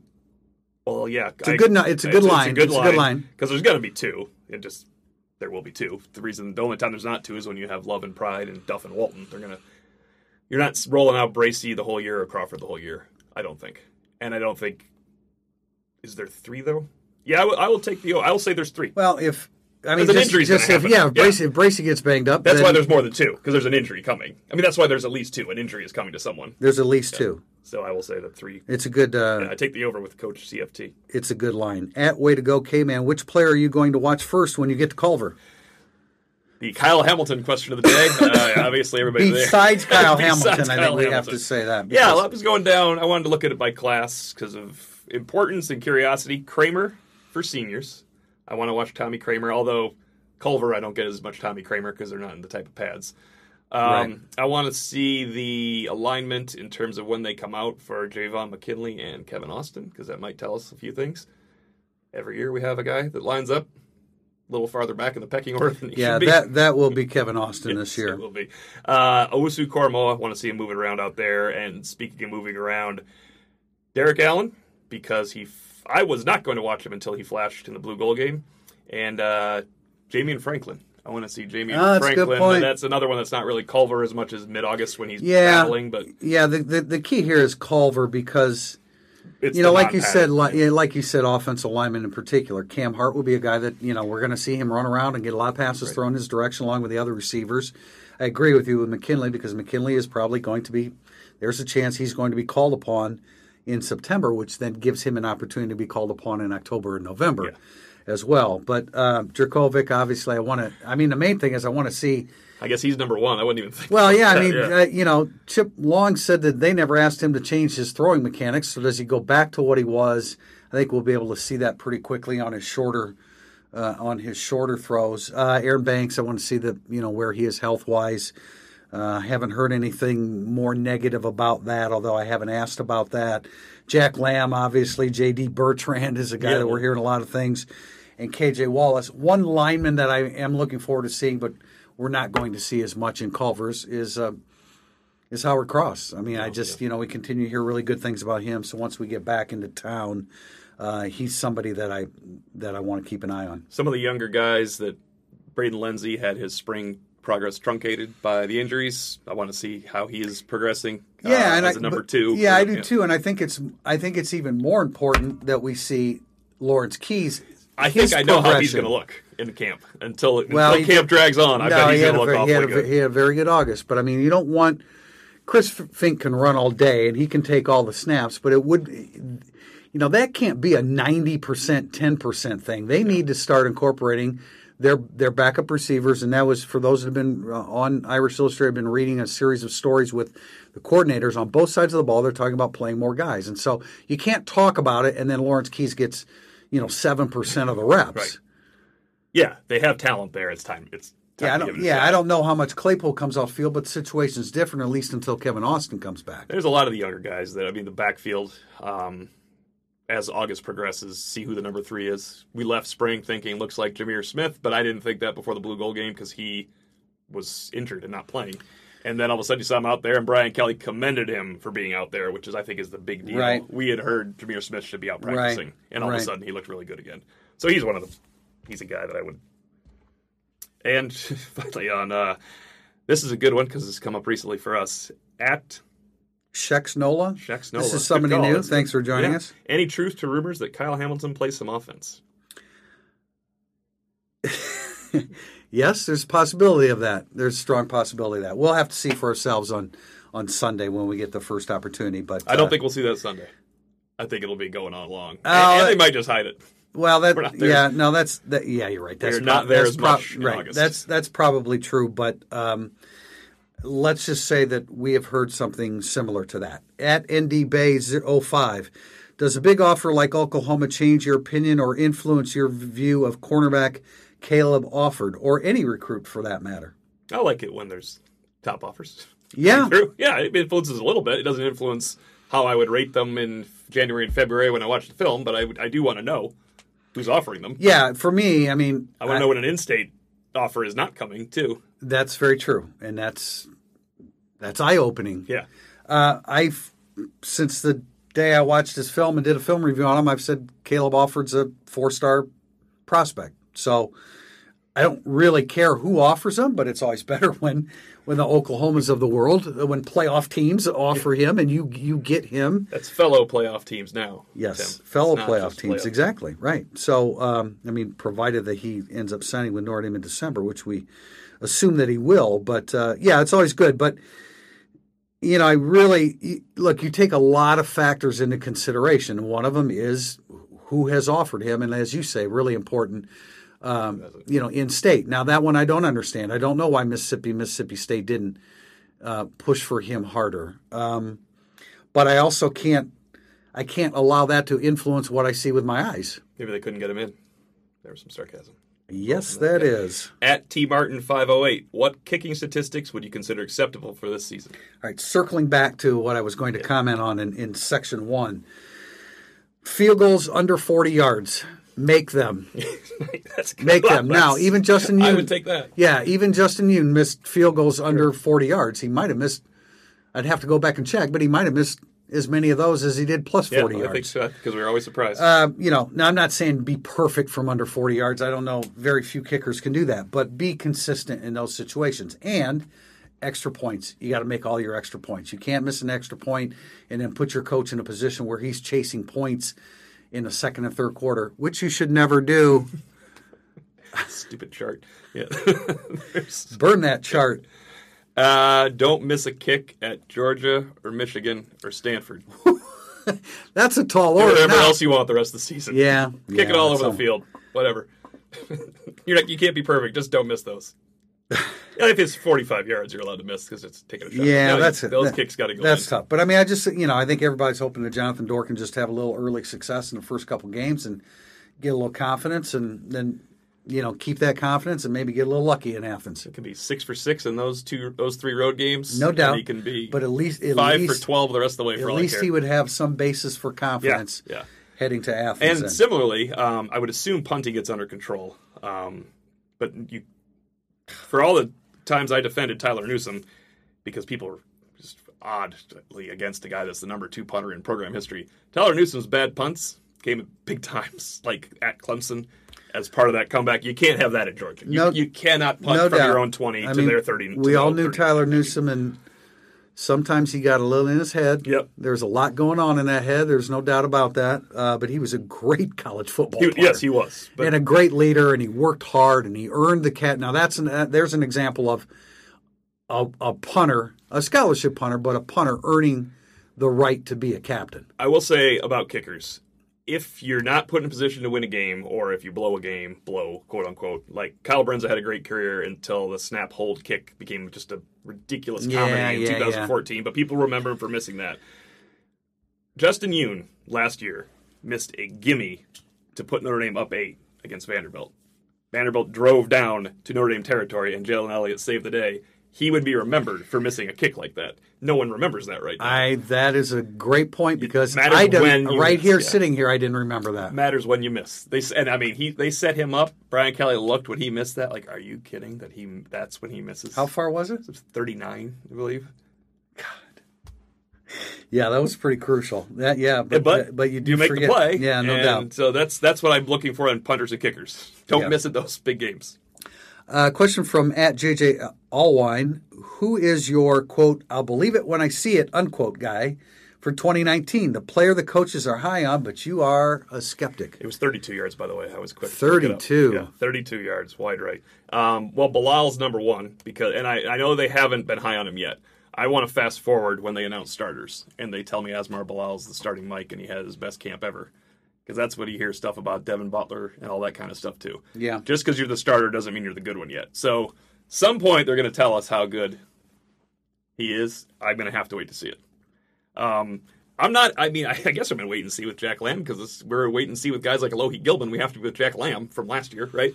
well, yeah, it's a good it's a good line. It's a good It's good line. because there's going to be two. It just there will be two. The reason the only time there's not two is when you have Love and Pride and Duff and Walton. They're gonna you're not rolling out Bracy the whole year or Crawford the whole year. I don't think, and I don't think is there three though. Yeah, I will, take the. I will say there's three. Well, if I mean, just, just if yeah, if Yeah. Bracy, if Bracy gets banged up, That's then why there's more than two because there's an injury coming. I mean, that's why there's at least two. An injury is coming to someone. there's at least two. So I will say that three. It's a good. Uh, I take the over with Coach CFT. It's a good line. At way to go, K man. Which player are you going to watch first when you get to Culver? The Kyle Hamilton question of the day. Uh, obviously, everybody there. Besides Kyle Besides Hamilton, I think Kyle we have to say that. Yeah, I was going down. I wanted to look at it by class because of importance and curiosity. Kraemer for seniors. I want to watch Tommy Kraemer, although Culver, I don't get as much Tommy Kraemer because they're not in the type of pads. Um, Right. I want to see the alignment in terms of when they come out for Javon McKinley and Kevin Austin because that might tell us a few things. Every year we have a guy that lines up a little farther back in the pecking order than he Yeah, should be. that that will be Kevin Austin this year. It will be. Uh, Owusu-Koramoah, want to see him moving around out there. And speaking of moving around, Derek Allen, because he, f- I was not going to watch him until he flashed in the blue goal game, and uh, Jamion Franklin. I want to see Jamion Ah, that's a good Franklin. point. and That's another one that's not really Culver as much as mid August when he's Yeah. battling, but Yeah, the, the the key here is Culver because it's you know, the like you said, like, yeah, like you said, offensive lineman in particular, Cam Hart will be a guy that you know we're going to see him run around and get a lot of passes thrown his direction along with the other receivers. I agree with you with McKinley because McKinley is probably going to be. There's a chance he's going to be called upon in September, which then gives him an opportunity to be called upon in October and November as well. But uh, Jurkovec, obviously, I want to. I mean, the main thing is I want to see. I guess he's number one. I wouldn't even think. Well, yeah, I mean, yeah. Uh, you know, Chip Long said that they never asked him to change his throwing mechanics. So does he go back to what he was? I think we'll be able to see that pretty quickly on his shorter, uh, on his shorter throws. Uh, Aaron Banks, I want to see the you know where he is health wise. Uh, haven't heard anything more negative about that, although I haven't asked about that. Jack Lamb, obviously, J.D. Bertrand is a guy Yeah. that we're hearing a lot of things, and K.J. Wallace. One lineman that I am looking forward to seeing, but we're not going to see as much in Culver's is uh, is Howard Cross. I mean, I just you know we continue to hear really good things about him. So once we get back into town, uh, he's somebody that I that I want to keep an eye on. some of the younger guys that Braden Lenzy had his spring progress truncated by the injuries. I want to see how he is progressing. uh, Yeah, and as I, a number but- two. Yeah, I do too, and I think it's I think it's even more important that we see Lawrence Keys. I think I know how he's going to look in camp until Well, until camp drags on. I no, bet he's going to look ve- he, had a, good. he had a very good August, but I mean, you don't want Chris Finke can run all day and he can take all the snaps, but it would, you know, that can't be a ninety percent, ten percent thing. They need to start incorporating their their backup receivers, and that was for those that have been uh, on Irish Illustrated, have been reading a series of stories with the coordinators on both sides of the ball. They're talking about playing more guys, and so you can't talk about it and then Lawrence Keys gets, you know, seven percent of the reps. Right. Yeah, they have talent there. It's time. It's time Yeah, I to don't. give it Yeah. I don't know how much Claypool comes off field, but the situation's different at least until Kevin Austin comes back. There's a lot of the younger guys that I mean the backfield. Um, as August progresses, see who the number three is. We left spring thinking looks like Jahmir Smith, but I didn't think that before the blue gold game because he was injured and not playing. And then all of a sudden you saw him out there, and Brian Kelly commended him for being out there, which is I think is the big deal. Right. We had heard Jahmir Smith should be out Right. practicing, and all of a sudden he looked really good again. So he's one of the he's a guy that I would. And finally on uh, this is a good one because it's come up recently for us at Shex Nola. Shex This is somebody new. That's Thanks good. for joining Yeah. us. Any truth to rumors that Kyle Hamilton plays some offense? Yes, there's a possibility of that. There's a strong possibility of that. We'll have to see for ourselves on on Sunday when we get the first opportunity. But I don't uh, think we'll see that Sunday. I think it'll be going on long, Uh, and, they might just hide it. Well, that We're not there. yeah, no, that's that. Yeah, you're right. That's We're not there that's as much in right. August. That's that's probably true, but um, let's just say that we have heard something similar to that. At ND Bay 05, does a big offer like Oklahoma change your opinion or influence your view of cornerback Caleb Offord, or any recruit for that matter? I like it when there's top offers. Yeah, Yeah, it influences a little bit. It doesn't influence how I would rate them in January and February when I watch the film, but I, I do want to know who's offering them. yeah. For me, I mean, I want to know when an in-state offer is not coming too. that's very true, and that's that's eye opening. Yeah. Uh, I've since the day I watched this film and did a film review on him, I've said Caleb Offord's a four star prospect. So I don't really care who offers him, but it's always better when when the Oklahomas of the world, when playoff teams offer him and you you get him. That's fellow playoff teams now. Yes, Tim. fellow playoff teams, playoff. exactly right. So, um, I mean, provided that he ends up signing with Notre Dame in December, which we assume that he will. But uh, yeah, it's always good. But you know, I really look. You take a lot of factors into consideration. One of them is who has offered him, and as you say, really important. Um, you know, in state. Now that one I don't understand. I don't know why Mississippi, Mississippi State didn't uh, push for him harder. Um, but I also can't I can't allow that to influence what I see with my eyes. Maybe they couldn't get him in. There was some sarcasm. Yes, that is. At T Martin five oh eight, what kicking statistics would you consider acceptable for this season? All right, circling back to what I was going to comment on in, in section one. Field goals under 40 yards. Make them. That's Make them. Now, even Justin I Yoon- would take that. Yeah, even Justin Yoon missed field goals under 40 yards. He might have missed, I'd have to go back and check, but he might have missed as many of those as he did plus Yeah, 40 I yards. think so because we are always surprised. Um, you know, now I'm not saying be perfect from under 40 yards. I don't know. Very few kickers can do that, but be consistent in those situations. And extra points. You got to make all your extra points. You can't miss an extra point and then put your coach in a position where he's chasing points in the second and third quarter, which you should never do. Stupid chart. Yeah. Burn that chart. uh, don't miss a kick at Georgia or Michigan or Stanford. That's a tall Or order. wherever Now- else you want the rest of the season. Yeah, Kick yeah, it all over the field. Whatever. You're not, you can't be perfect. Just don't miss those. Yeah, if it's 45 yards, you're allowed to miss because it's taking a shot. Yeah, No, that's those that- kicks got to go. That's in. tough. But I mean, I just you know I think everybody's hoping that Jonathan Doerer can just have a little early success in the first couple games and get a little confidence, and then you know keep that confidence and maybe get a little lucky in Athens. It could be six for six in those two, those three road games. No doubt. he can be. But at least at five least, for 12 the rest of the way. At least he would have some basis for confidence. yeah. Heading to Athens. And then. similarly, um, I would assume punting gets under control. Um, but you, for all the times I defended Tyler Newsome, because people were just oddly against a guy that's the number two punter in program history. Tyler Newsome's bad punts came at big times, like at Clemson. As part of that comeback, you can't have that at Georgia. You, No- you cannot punt no from doubt. your own twenty I to mean, their thirty. to We all knew 30. Tyler Newsome, and sometimes he got a little in his head. Yep. There's a lot going on in that head. There's no doubt about that. Uh, but he was a great college football He- player. yes, he was. But and a great leader, and he worked hard, and he earned the cat. Now that's an uh, there's an example of a, a punter, a scholarship punter, but a punter earning the right to be a captain. I will say about kickers, if you're not put in a position to win a game, or if you blow a game, blow quote unquote, like Kyle Brindza had a great career until the snap hold kick became just a ridiculous Yeah, comedy in yeah, 2014. But people remember him for missing that. Justin Yoon last year missed a gimme to put Notre Dame up eight against Vanderbilt. Vanderbilt drove down to Notre Dame territory, and Jalen Elliott saved the day. He would be remembered for missing a kick like that. No one remembers that right now. I that is a great point because I don't, when right miss, here yeah. sitting here I didn't remember that. matters when you miss. They and I mean he they set him up. Brian Kelly looked when he missed that. Like, are you kidding? That he that's when he misses. How far was it? It was Thirty nine, I believe. God. Yeah, that was pretty crucial. That yeah, but But but you do you make forget. the play. Yeah, no doubt. So that's that's what I'm looking for in punters and kickers. Don't Yeah. miss it those big games. Uh, question from at JJ Allwine. Who is your quote? I'll believe it when I see it unquote guy for 2019. The player the coaches are high on, but you are a skeptic. It was 32 yards, by the way. I was quick. to look it up. 32. Yeah, 32 yards, wide right. Um, well, Bilal's number one because, and I, I know they haven't been high on him yet. I want to fast forward when they announce starters and they tell me Asmar Bilal's the starting Mike and he had his best camp ever. Because that's what you hear stuff about Devin Butler and all that kind of stuff too. Yeah. Just because you're the starter doesn't mean you're the good one yet. So, some point they're going to tell us how good he is. I'm going to have to wait to see it. Um, I'm not. I mean, I, I guess I'm going to wait and see with Jack Lamb because we're wait and see with guys like Alohi Gilman. We have to be with Jack Lamb from last year, right?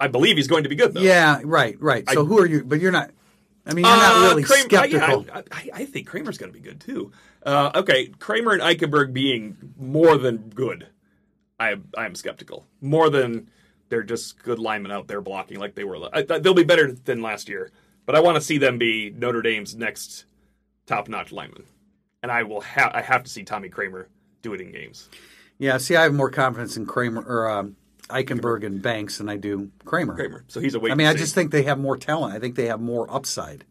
I believe he's going to be good though. Yeah, right, right. So I- who are you? But you're not. I mean, you're Uh, not really Kraemer- skeptical. I, I, I think Kraemer's going to be good too. Uh, okay, Kraemer and Eichenberg being more than good, I I am skeptical. More than they're just good linemen out there blocking like they were. I, they'll be better than last year, but I want to see them be Notre Dame's next top notch lineman, and I will have I have to see Tommy Kraemer do it in games. yeah. See, I have more confidence in Kraemer or um, Eichenberg and Banks than I do Kraemer. Kraemer, so he's a wait. I mean, I see. just think they have more talent. I think they have more upside.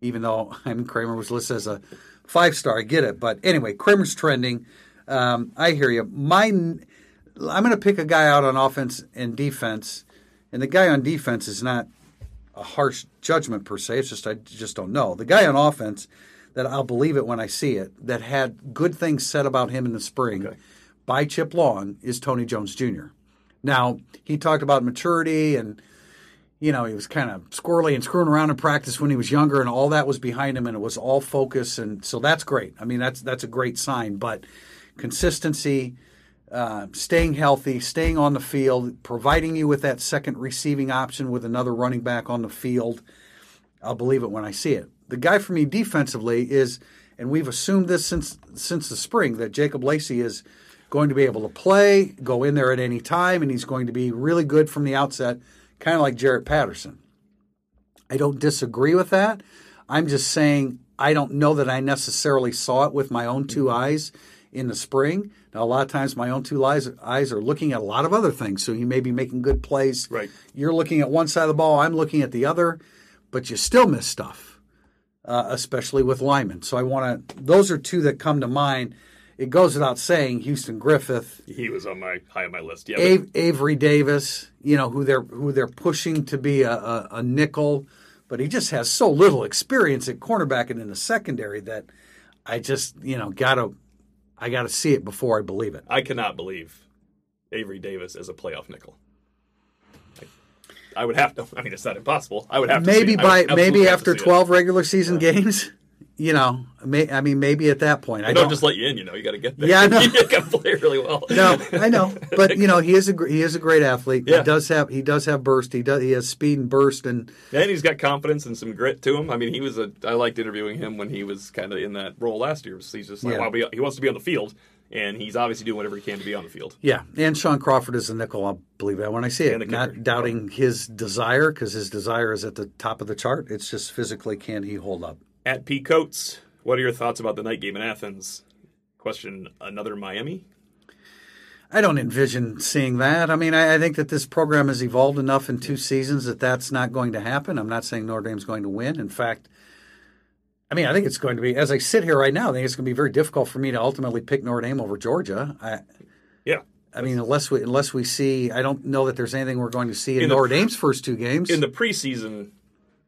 Even though I mean Kraemer was listed as a five star, I get it. But anyway, Kraemer's trending. Um, I hear you. Mine, I'm going to pick a guy out on offense and defense, and the guy on defense is not a harsh judgment per se. It's just I just don't know the guy on offense that I'll believe it when I see it. That had good things said about him in the spring Okay. by Chip Long is Tony Jones Jr. Now he talked about maturity and you know he was kind of squirrely and screwing around in practice when he was younger, and all that was behind him, and it was all focus, and so that's great. I mean that's that's a great sign, but consistency. Uh, staying healthy, staying on the field, providing you with that second receiving option with another running back on the field. I'll believe it when I see it. The guy for me defensively is, and we've assumed this since since the spring that Jacob Lacey is going to be able to play, go in there at any time, and he's going to be really good from the outset, kind of like Jarrett Patterson. I don't disagree with that. I'm just saying I don't know that I necessarily saw it with my own two eyes in the spring. Now, a lot of times my own two eyes, eyes are looking at a lot of other things. So he may be making good plays. Right. You're looking at one side of the ball, I'm looking at the other, but you still miss stuff, uh, especially with linemen. So I want to, those are two that come to mind. It goes without saying, Houston Griffith, He was on my high on my list. Yeah, Av- Avery Davis, you know who they're who they're pushing to be a, a, a nickel, but he just has so little experience at cornerback and in the secondary that I just you know gotta I gotta see it before I believe it. I cannot believe Avery Davis as a playoff nickel. I, would have to. I mean, it's not impossible. I would have to Maybe by maybe after it. twelve regular season games, you know, may, I mean maybe at that point I don't don't just let you in. You know, you got to get there. Yeah, I know. you got to play really well. No, I know, but you know he is a he is a great athlete. Yeah. He does have he does have burst. He does he has speed and burst and And he's got confidence and some grit to him. I mean, he was a. I liked interviewing him when he was kind of in that role last year. He's just like, Yeah. wow, he wants to be on the field, and he's obviously doing whatever he can to be on the field. Yeah, and Shaun Crawford is a nickel. I'll believe that when I see it. Not doubting his desire because his desire is at the top of the chart. It's just physically can he hold up? At P Coates, what are your thoughts about the night game in Athens? Question: Another Miami? I don't envision seeing that. I mean, I, I think that this program has evolved enough in two seasons that that's not going to happen. I'm not saying Notre Dame's going to win. In fact, I mean, I think it's going to be. As I sit here right now, I think it's going to be very difficult for me to ultimately pick Notre Dame over Georgia. I, Yeah. I mean, unless we unless we see, I don't know that there's anything we're going to see in, In the- Notre Dame's first two games. In the preseason,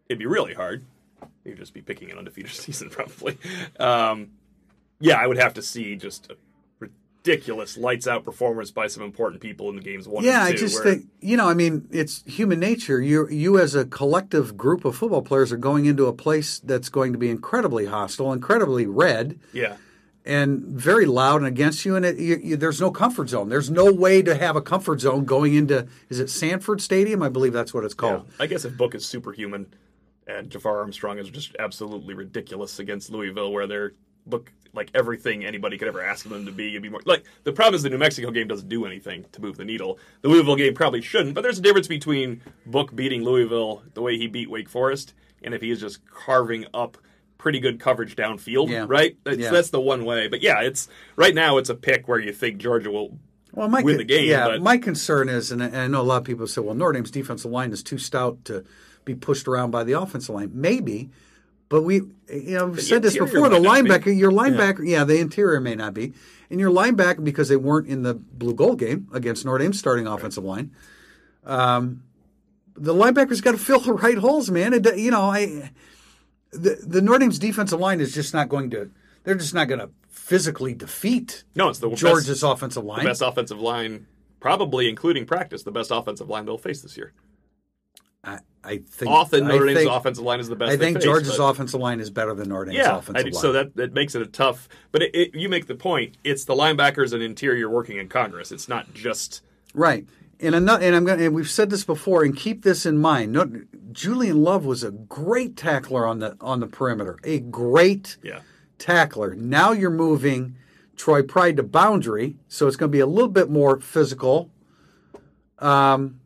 it'd be really hard. You'd just be picking an undefeated season, probably. Um, yeah, I would have to see just a ridiculous lights out performance by some important people in the games one Yeah, and I just where- think you know. I mean, it's human nature. You you as a collective group of football players are going into a place that's going to be incredibly hostile, incredibly red, yeah, and very loud and against you. And it, you, you, there's no comfort zone. There's no way to have a comfort zone going into is it Sanford Stadium? I believe that's what it's yeah. called. I guess if Book is superhuman and Jafar Armstrong is just absolutely ridiculous against Louisville, where they're look like everything anybody could ever ask them to be. You'd be more like the problem is the New Mexico game doesn't do anything to move the needle. The Louisville game probably shouldn't, but there's a difference between Book beating Louisville the way he beat Wake Forest, and if he is just carving up pretty good coverage downfield, Yeah. right? That's, Yeah. that's the one way. But yeah, it's right now it's a pick where you think Georgia will Well, my win the game. Yeah, but my concern is, and I, and I know a lot of people say, well, Notre Dame's defensive line is too stout to be pushed around by the offensive line. Maybe, but we, you know, we've said this before. The might not be. linebacker, your linebacker, yeah. the interior may not be, and your linebacker because they weren't in the blue gold game against Notre Dame's starting offensive line. Um, the linebackers got to fill the right holes, man. It, you know, I the the Notre Dame's defensive line is just not going to. They're just not going to physically defeat no, it's the best- Georgia's offensive line. the best offensive line, probably including practice, the best offensive line they'll face this year. I, think Often Notre Dame's think, offensive line is the best. I think face, Georgia's but- offensive line is better than Notre Dame's Yeah, offensive I- line. so that that makes it a tough. But it, it, you make the point. It's the linebackers and interior working in Congress. It's not just right. And another, and I'm going. And we've said this before, and keep this in mind. No, Julian Love was a great tackler on the on the perimeter. A great yeah. tackler. Now you're moving Troy Pride to boundary, so it's going to be a little bit more physical. Um,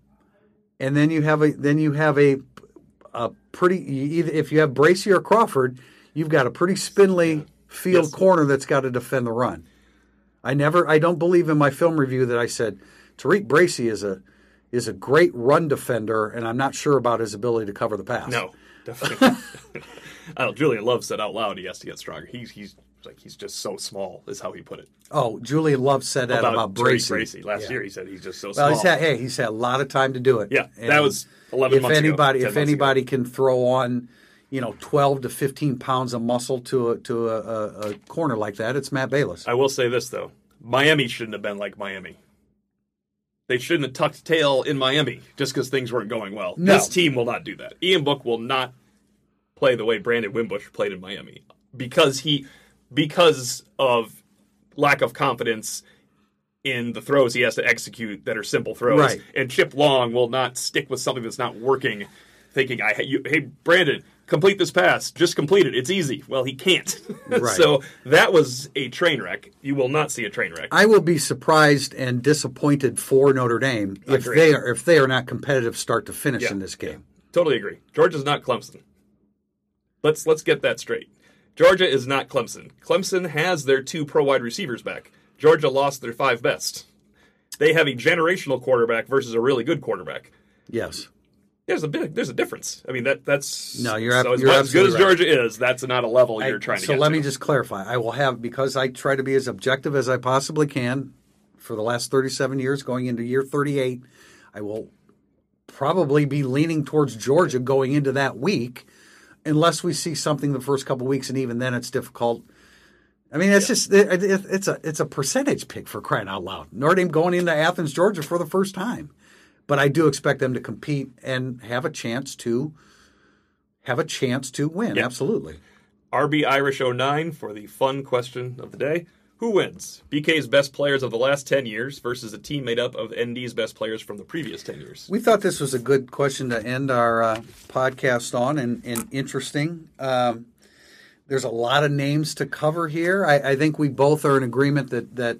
and then you have a then you have a a pretty you either if you have Bracy or Crawford, you've got a pretty spindly field Yes. corner that's got to defend the run. I never I don't believe in my film review that I said Tariq Bracy is a is a great run defender, and I'm not sure about his ability to cover the pass. No, definitely. Julian Love said out loud he has to get stronger. He's he's like he's just so small. Is how he put it Oh, Julian Love said that about, Tariq Bracy. Bracy. Last Yeah. year he said he's just so Well, small. he's had hey, he's had a lot of time to do it. Yeah, And that was 11 if months ago, anybody 10 if anybody can throw on, you know, twelve to fifteen pounds of muscle to a to a, a, a corner like that, it's Matt Balis. I will say this though: Miami shouldn't have been like Miami. They shouldn't have tucked tail in Miami just because things weren't going well. No. This team will not do that. Ian Book will not play the way Brandon Wimbush played in Miami because he because of lack of confidence in the throws he has to execute that are simple throws. Right. And Chip Long will not stick with something that's not working, thinking, "I you, hey Brandon, complete this pass. Just complete it. It's easy. Well, he can't. Right. so that was a train wreck. You will not see a train wreck. I will be surprised and disappointed for Notre Dame if they are if they are not competitive start to finish Yeah, in this game. Totally agree. Georgia's not Clemson. Let's let's get that straight. Georgia is not Clemson. Clemson has their two pro wide receivers back. Georgia lost their five best. They have a generational quarterback versus a really good quarterback. Yes. There's a big there's a difference. I mean that that's No, you're ab- so as, you're as good as absolutely Georgia is. That's not a level I- you're trying to so let to. me just clarify. I will have because I try to be as objective as I possibly can for the last 37 years going into year 38. I will probably be leaning towards Georgia going into that week unless we see something the first couple weeks and even then it's difficult. I mean, it's just it, it, it's a it's a percentage pick for crying out loud. Notre Dame going into Athens, Georgia for the first time, but I do expect them to compete and have a chance to have a chance to win. Yeah. Absolutely. RB Irish 09 for the fun question of the day. Who wins? BK's best players of the last 10 years versus a team made up of ND's best players from the previous 10 years. We thought this was a good question to end our uh, podcast on and, and interesting. Um, there's a lot of names to cover here. I, I think we both are in agreement that, that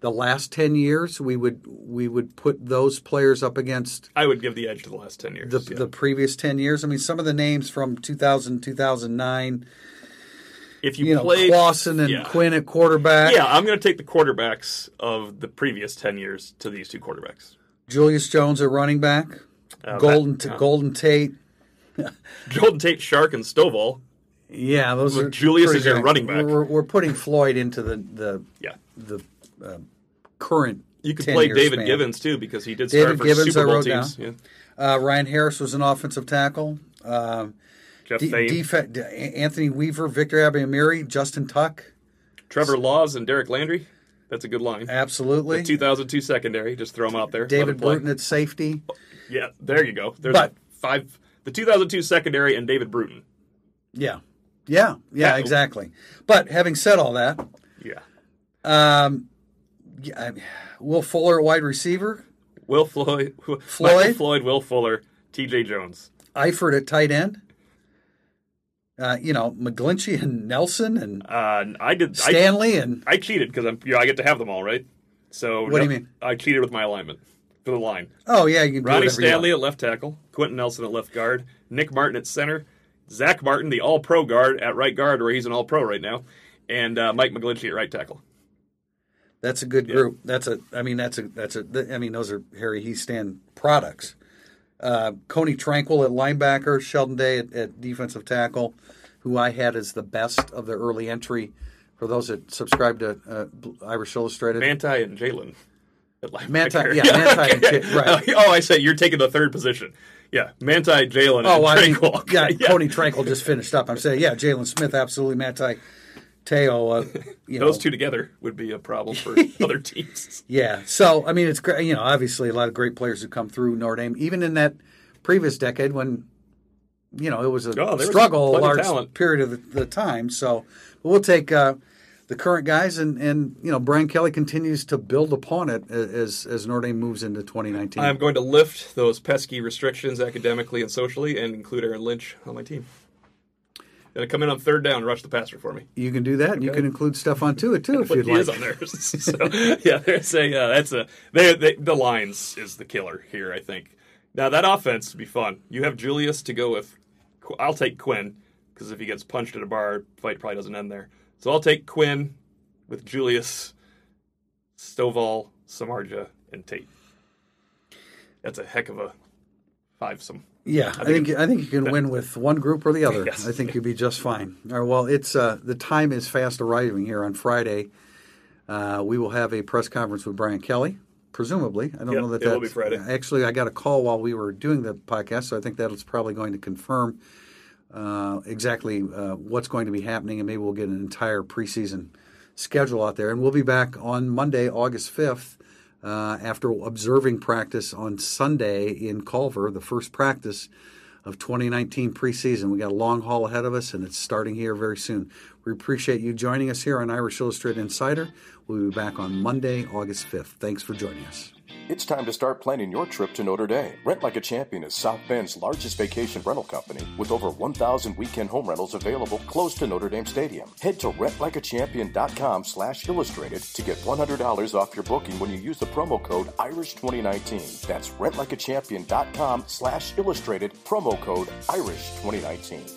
the last 10 years we would we would put those players up against I would give the edge to the last 10 years. the, yeah. the previous 10 years. I mean, some of the names from 2000, 2009, if you, you know, played Clausen and yeah. Quinn at quarterback, Yeah, I'm going to take the quarterbacks of the previous 10 years to these two quarterbacks. Julius Jones at running back, Uh, Golden that- yeah. Golden Tate. Golden Tate, Shark, and Stovall. Yeah, those With are Julius as your running back. We're, we're putting Floyd into the the Yeah. the uh, current. You could play David span. Givens, too, because he did David start for Givens, Super Bowl teams. Yeah. Uh, Ryan Harris was an offensive tackle. Um, Jeff D- Faine, defe- D- Anthony Weaver, Victor Abiamiri, Justin Tuck. Trevor Laws, and Derek Landri. That's a good line. Absolutely. The 2002 secondary. Just throw them out there. David. Bruton at safety. Yeah, there you go. There's But- five. The 2002 secondary and David Bruton. Yeah. Yeah. Yeah, exactly. But having said all that, Yeah. um, yeah, Will Fuller wide receiver, Will Floyd, Michael Floyd? Floyd, Will Fuller, T.J. Jones. Eifert at tight end. Uh, you know, McGlinchey and Nelson and Uh, I did. I, Stanley and I cheated because I'm. You know, I get to have them all, right? So What do you mean? I cheated with my alignment for the line. oh yeah, you can Ronnie Stanley at left tackle, Quenton Nelson at left guard, Nick Martin at center, Zack Martin, the All Pro guard at right guard, where he's an All Pro right now, and uh, Mike McGlinchey at right tackle. That's a good group. That's a. I mean, that's a. That's a. I mean, those are Harry Hiestand products. Uh, Coney Tranquill at linebacker, Sheldon Day at, at defensive tackle, who I had as the best of the early entry. For those that subscribe to uh, Irish Illustrated, Manti and Jalen. at linebacker. Manti- yeah, Manti and okay. J- right. Oh, I say you're taking the third position. Yeah, Manti, Jalen, Oh, and I mean, Tranquill. yeah, Yeah. Coney Tranquill just finished up. I'm saying, yeah, Jaylon Smith, absolutely, Manti Te'o. Uh, you Those know, two together would be a problem for other teams. Yeah. So I mean, it's great. You know, obviously a lot of great players who come through Notre Dame, even in that previous decade when you know it was a Oh, there was struggle, a of large period of the, the time. So but we'll take uh, the current guys, and and you know, Brian Kelly continues to build upon it as as Notre Dame moves into 2019. I'm going to lift those pesky restrictions academically and socially and include Aaron Lynch on my team. Gonna come in on third down and rush the passer for me. you can do that. and You can include stuff onto it too if you'd like. is on there. so yeah, there's a uh, that's a they, they, the lines is the killer here. I think now that offense would be fun. You have Julius to go with. I'll take Quinn because if he gets punched at a bar, fight probably doesn't end there. So I'll take Quinn with Julius, Stovall, Samardzija, and Tate. That's a heck of a fivesome. Yeah, I think I think you can win with one group or the other. Yes. I think you'd be just fine. All right, well, it's uh, the time is fast arriving here on Friday. Uh, we will have a press conference with Brian Kelly, presumably. I don't Yeah, know that it will that's be Friday. Actually, I got a call while we were doing the podcast, so I think that is probably going to confirm uh, exactly uh, what's going to be happening, and maybe we'll get an entire preseason schedule out there. And we'll be back on Monday, August fifth. Uh, after observing practice on Sunday in Culver, the first practice of 2019 preseason. We got a long haul ahead of us, and it's starting here very soon. We appreciate you joining us here on Irish Illustrated Insider. We'll be back on Monday, August 5th. Thanks for joining us. It's time to start planning your trip to Notre Dame. Rent Like a Champion is South Bend's largest vacation rental company with over 1,000 weekend home rentals available close to Notre Dame Stadium. Head to rentlikeachampion.com slash illustrated to get $100 off your booking when you use the promo code IRISH2019. That's rentlikeachampion.com slash illustrated, promo code IRISH2019.